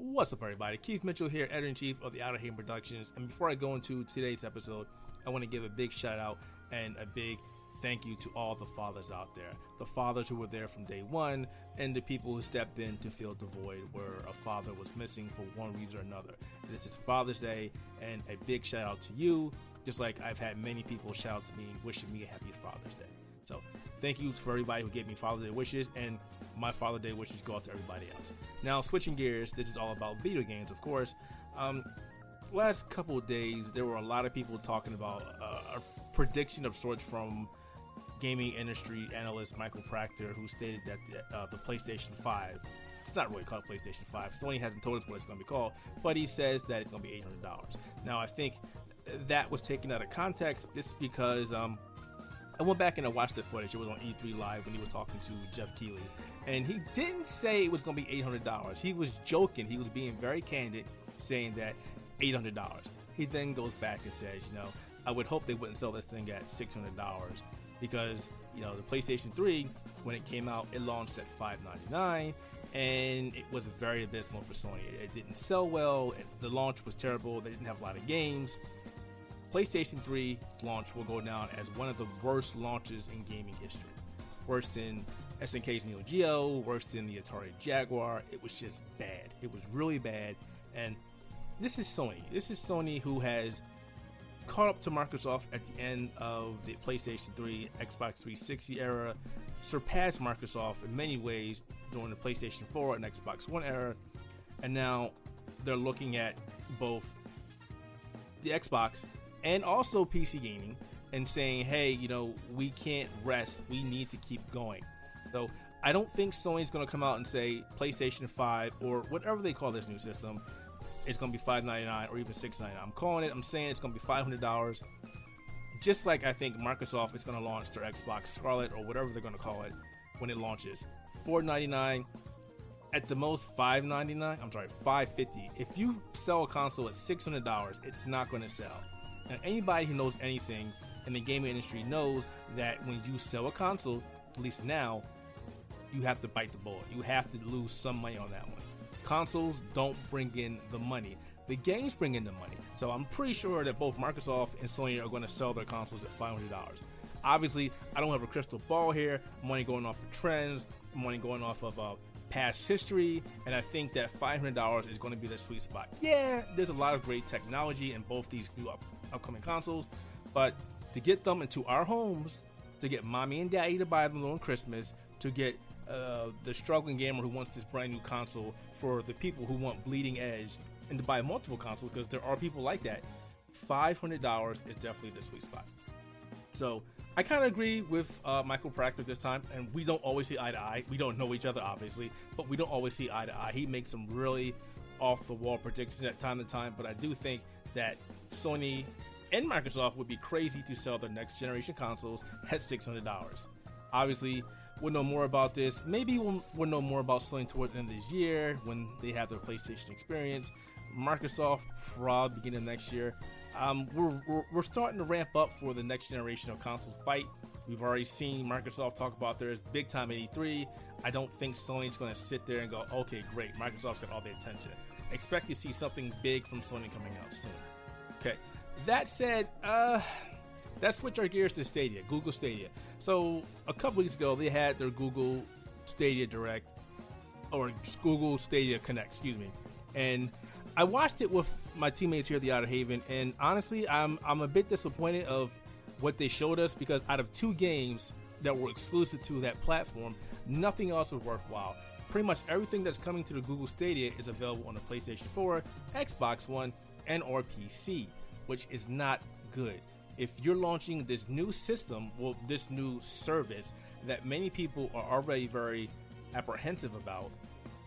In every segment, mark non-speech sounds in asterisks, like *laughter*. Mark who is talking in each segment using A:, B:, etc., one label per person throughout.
A: What's up, everybody? Keith Mitchell here, editor in chief of the Outer Productions. And before I go into today's episode, I want to give a big shout out and a big thank you to all the fathers out there. The fathers who were there from day one, and the people who stepped in to fill the void where a father was missing for one reason or another. This is Father's Day, and a big shout out to you, just like I've had many people shout out to me wishing me a happy Father's Day. So, thank you for everybody who gave me Father's Day wishes, and my Father Day wishes go out to everybody else. Now, switching gears, this is all about video games, of course. Um, last couple days, there were a lot of people talking about uh, a prediction of sorts from gaming industry analyst Michael Pachter, who stated that the, uh, the PlayStation 5, it's not really called PlayStation 5. Sony hasn't told us what it's going to be called, but he says that it's going to be $800. Now, I think that was taken out of context just because um, I went back and I watched the footage. It was on E3 Live when he was talking to Geoff Keighley, and he didn't say it was going to be $800. He was joking. He was being very candid, saying that $800. He then goes back and says, you know, I would hope they wouldn't sell this thing at $600 because you know the PlayStation 3 when it came out it launched at 599 and it was very abysmal for Sony. It, it didn't sell well. The launch was terrible. They didn't have a lot of games. PlayStation 3 launch will go down as one of the worst launches in gaming history. Worse than SNK's Neo Geo, worse than the Atari Jaguar. It was just bad. It was really bad. And this is Sony. This is Sony who has caught up to Microsoft at the end of the PlayStation 3, Xbox 360 era, surpassed Microsoft in many ways during the PlayStation 4 and Xbox One era, and now they're looking at both the Xbox and also PC gaming and saying, hey, you know, we can't rest, we need to keep going. So I don't think Sony's going to come out and say PlayStation 5 or whatever they call this new system it's going to be $5.99 or even $6.99. I'm calling it. I'm saying it's going to be $500. Just like I think Microsoft is going to launch their Xbox Scarlett or whatever they're going to call it when it launches. $4.99 at the most $5.99. I'm sorry, $5.50. If you sell a console at $600, it's not going to sell. And anybody who knows anything in the gaming industry knows that when you sell a console, at least now, you have to bite the bullet. You have to lose some money on that one. Consoles don't bring in the money. The games bring in the money. So I'm pretty sure that both Microsoft and Sony are going to sell their consoles at $500. Obviously, I don't have a crystal ball here. I'm going off of trends. I'm going off of uh, past history, and I think that $500 is going to be the sweet spot. Yeah, there's a lot of great technology in both these new upcoming consoles, but to get them into our homes, to get mommy and daddy to buy them on Christmas, to get uh, the struggling gamer who wants this brand new console for the people who want bleeding edge and to buy multiple consoles because there are people like that. $500 is definitely the sweet spot. So I kind of agree with uh, Michael Pachter this time, and we don't always see eye to eye. We don't know each other, obviously, but we don't always see eye to eye. He makes some really off the wall predictions at time to time, but I do think that Sony and Microsoft would be crazy to sell their next generation consoles at $600. Obviously, we'll know more about this. Maybe we'll, we'll know more about Sony towards the end of this year when they have their PlayStation experience. Microsoft probably beginning next year. Um, we're, we're, we're, starting to ramp up for the next generation of console fight. We've already seen Microsoft talk about theirs big time 83. I don't think Sony's going to sit there and go, okay, great, Microsoft's got all the attention. Expect to see something big from Sony coming out soon. Okay, that said, uh, let's switch our gears to Stadia, Google Stadia. So a couple weeks ago, they had their Google Stadia Direct or Google Stadia Connect, excuse me, and I watched it with my teammates here at the Outer Haven, and honestly, I'm I'm a bit disappointed of what they showed us because out of two games that were exclusive to that platform, nothing else was worthwhile. Pretty much everything that's coming to the Google Stadia is available on the PlayStation 4, Xbox One, and or PC, which is not good if you're launching this new system, well, this new service that many people are already very apprehensive about,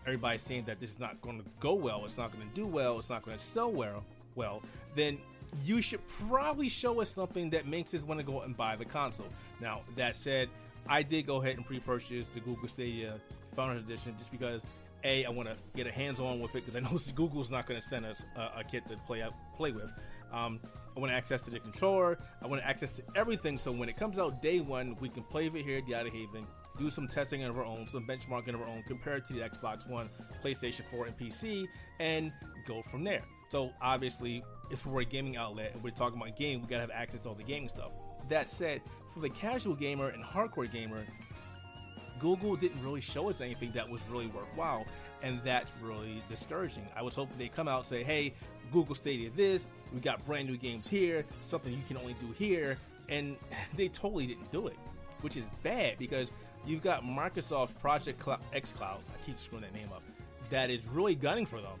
A: everybody's saying that this is not going to go well, it's not going to do well, it's not going to sell well, well, then you should probably show us something that makes us want to go and buy the console. Now, that said, I did go ahead and pre-purchase the Google Stadia Founders Edition just because a I want to get a hands-on with it because I know *laughs* Google's not going to send us a, a, kit to play play with. Um, I want access to the controller. I want access to everything. So when it comes out day one, we can play with it here at Outer Haven do some testing of our own, some benchmarking of our own, compare it to the Xbox One, PlayStation 4, and PC, and go from there. So obviously, if we're a gaming outlet and we're talking about game, we gotta have access to all the gaming stuff. That said, for the casual gamer and hardcore gamer, Google didn't really show us anything that was really worthwhile, and that's really discouraging. I was hoping they'd come out and say, hey, Google Stadia this, we got brand new games here, something you can only do here, and *laughs* they totally didn't do it, which is bad because you've got Microsoft's Project xCloud, I keep screwing that name up, that is really gunning for them.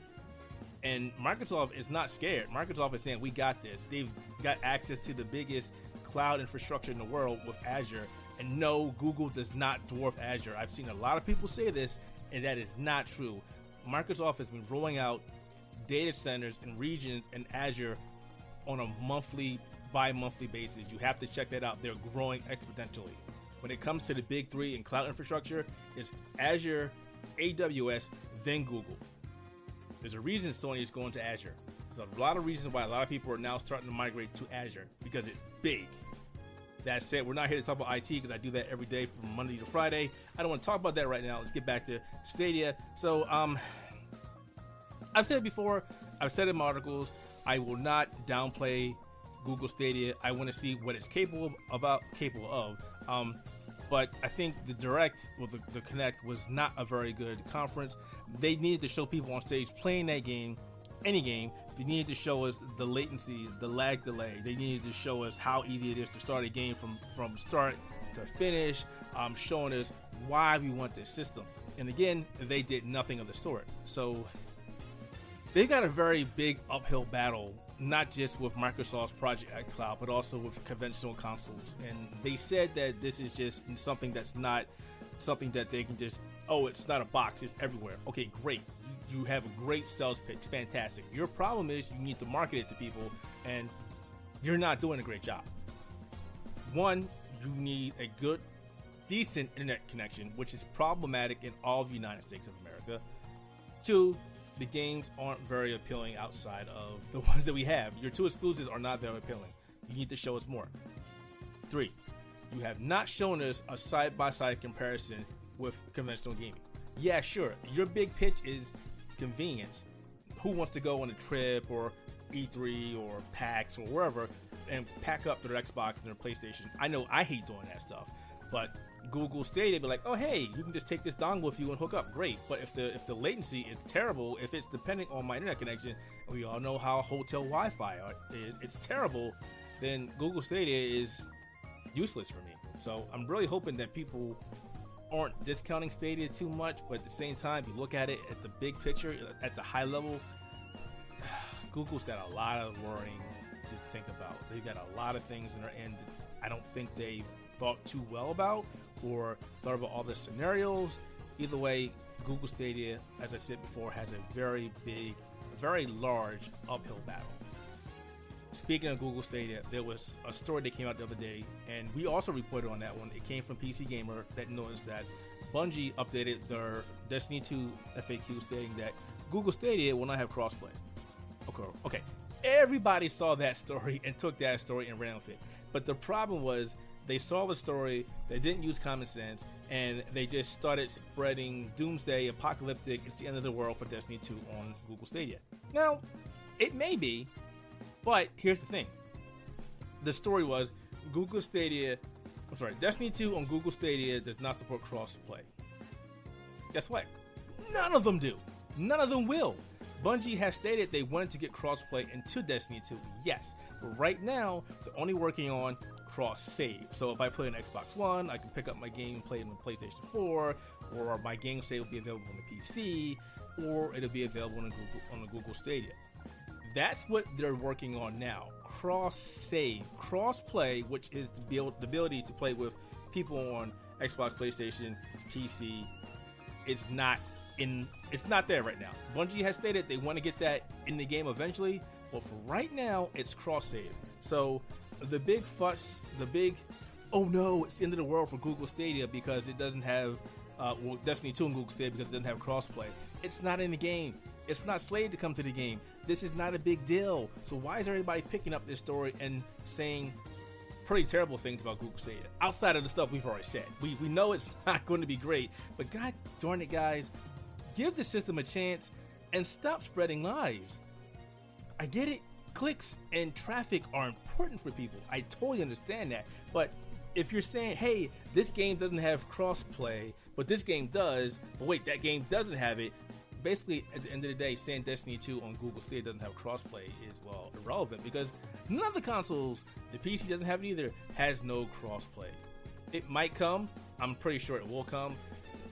A: And Microsoft is not scared. Microsoft is saying, we got this. They've got access to the biggest cloud infrastructure in the world with Azure. And no, Google does not dwarf Azure. I've seen a lot of people say this, and that is not true. Microsoft has been rolling out data centers and regions in Azure on a monthly, bi monthly basis. You have to check that out. They're growing exponentially. When it comes to the big three in cloud infrastructure, it's Azure, AWS, then Google. There's a reason Sony is going to Azure. There's a lot of reasons why a lot of people are now starting to migrate to Azure because it's big. That said, we're not here to talk about IT because I do that every day from Monday to Friday. I don't want to talk about that right now. Let's get back to Stadia. So, um, I've said it before. I've said it in my articles. I will not downplay Google Stadia. I want to see what it's capable about capable of. Um, but I think the direct, well, the, the Connect was not a very good conference. They needed to show people on stage playing that game, any game. They needed to show us the latency, the lag delay. They needed to show us how easy it is to start a game from from start to finish, um, showing us why we want this system. And again, they did nothing of the sort. So they got a very big uphill battle not just with Microsoft's Project xCloud, but also with conventional consoles. And they said that this is just something that's not something that they can just, oh, it's not a box, it's everywhere. Okay, great. You, have a great sales pitch, fantastic. Your problem is you need to market it to people, and you're not doing a great job. One, you need a good, decent internet connection, which is problematic in all of the United States of America. Two, the games aren't very appealing outside of the *laughs* ones that we have. Your two exclusives are not very appealing. You need to show us more. Three, you have not shown us a side by side comparison with conventional gaming. Yeah, sure, your big pitch is convenience. Who wants to go on a trip or E3 or PAX or wherever and pack up their Xbox and their PlayStation? I know I hate doing that stuff, but Google Stadia be like, oh hey, you can just take this dongle with you and hook up. Great. But if the if the latency is terrible, if it's depending on my internet connection, we all know how hotel Wi-Fi is, it's terrible, then Google Stadia is useless for me. So I'm really hoping that people aren't discounting Stadia too much, but at the same time, you look at it at the big picture, at the high level, *sighs* Google's got a lot of worrying to think about. They've got a lot of things in their end. I don't think they've thought too well about or thought about all the scenarios. Either way, Google Stadia, as I said before, has a very big, very large uphill battle. Speaking of Google Stadia, there was a story that came out the other day, and we also reported on that one. It came from PC Gamer that noticed that Bungie updated their Destiny 2 FAQ stating that Google Stadia will not have crossplay. Okay, okay. Everybody saw that story and took that story and ran with it. But the problem was they saw the story, they didn't use common sense, and they just started spreading doomsday, apocalyptic, it's the end of the world for Destiny 2 on Google Stadia. Now, it may be, but here's the thing. The story was Google Stadia, I'm sorry, Destiny 2 on Google Stadia does not support crossplay. Guess what? None of them do. None of them will. Bungie has stated they wanted to get crossplay into Destiny 2, yes, but right now they're only working on cross save. So if I play on Xbox One, I can pick up my game and play it on PlayStation 4, or my game save will be available on the PC, or it'll be available on Google on the Google Stadia. That's what they're working on now. Cross save, cross play, which is the, build, the ability to play with people on Xbox, PlayStation, PC. It's not in. It's not there right now. Bungie has stated they want to get that in the game eventually, but for right now, it's cross save. So the big fuss, the big, oh no, it's the end of the world for Google Stadia because it doesn't have, uh, well, Destiny 2 and Google Stadia because it doesn't have crossplay. It's not in the game. It's not slated to come to the game. This is not a big deal. So why is everybody picking up this story and saying pretty terrible things about Google Stadia. Outside of the stuff we've already said, we we know it's *laughs* not going to be great. But God darn it, guys, give the system a chance and stop spreading lies. I get it. Clicks and traffic are important for people. I totally understand that. But if you're saying, hey, this game doesn't have crossplay, but this game does, but wait, that game doesn't have it, basically at the end of the day, saying Destiny 2 on Google Stadia doesn't have crossplay is well irrelevant because none of the consoles, the PC doesn't have it either, has no crossplay. It might come. I'm pretty sure it will come.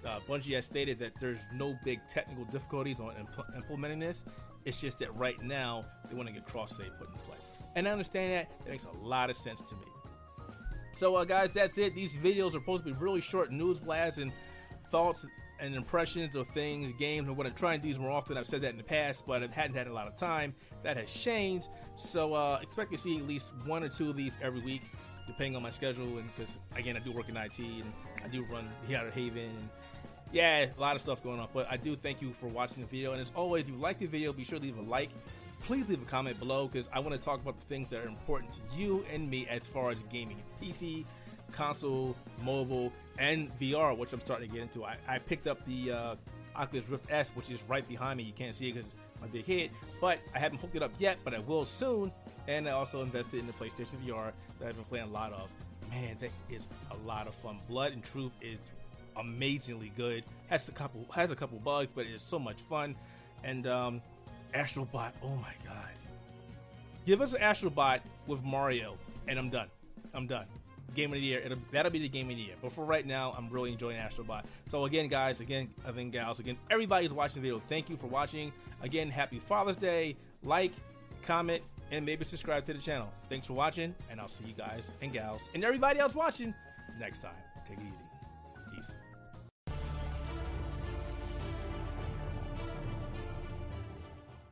A: Uh, Bungie has stated that there's no big technical difficulties on impl- implementing this. It's just that right now they want to get cross save put in play, and I understand that. It makes a lot of sense to me. So, uh, guys, that's it. These videos are supposed to be really short news blasts and thoughts and impressions of things, games. And what I'm going to and do these more often. I've said that in the past, but I hadn't had a lot of time. That has changed. So, uh, expect to see at least one or two of these every week, depending on my schedule. And because, again, I do work in IT and I do run the Outer Haven. And yeah, a lot of stuff going on. But I do thank you for watching the video. And as always, if you like the video, be sure to leave a like. Please leave a comment below because I want to talk about the things that are important to you and me as far as gaming PC, console, mobile, and VR, which I'm starting to get into. I, I picked up the uh, Oculus Rift S, which is right behind me. You can't see it because my big head, but I haven't hooked it up yet, but I will soon. And I also invested in the PlayStation VR that I've been playing a lot of. Man, that is a lot of fun. Blood and Truth is amazingly good. Has a couple has a couple bugs, but it is so much fun. And um, Astrobot, oh my god! Give us an Astrobot with Mario, and I'm done. I'm done. Game of the year. It'll, that'll be the game of the year. But for right now, I'm really enjoying Astrobot. So again, guys, again, I think gals, again, everybody everybody's watching the video. Thank you for watching. Again, happy Father's Day. Like, comment, and maybe subscribe to the channel. Thanks for watching, and I'll see you guys and gals and everybody else watching next time. Take it easy.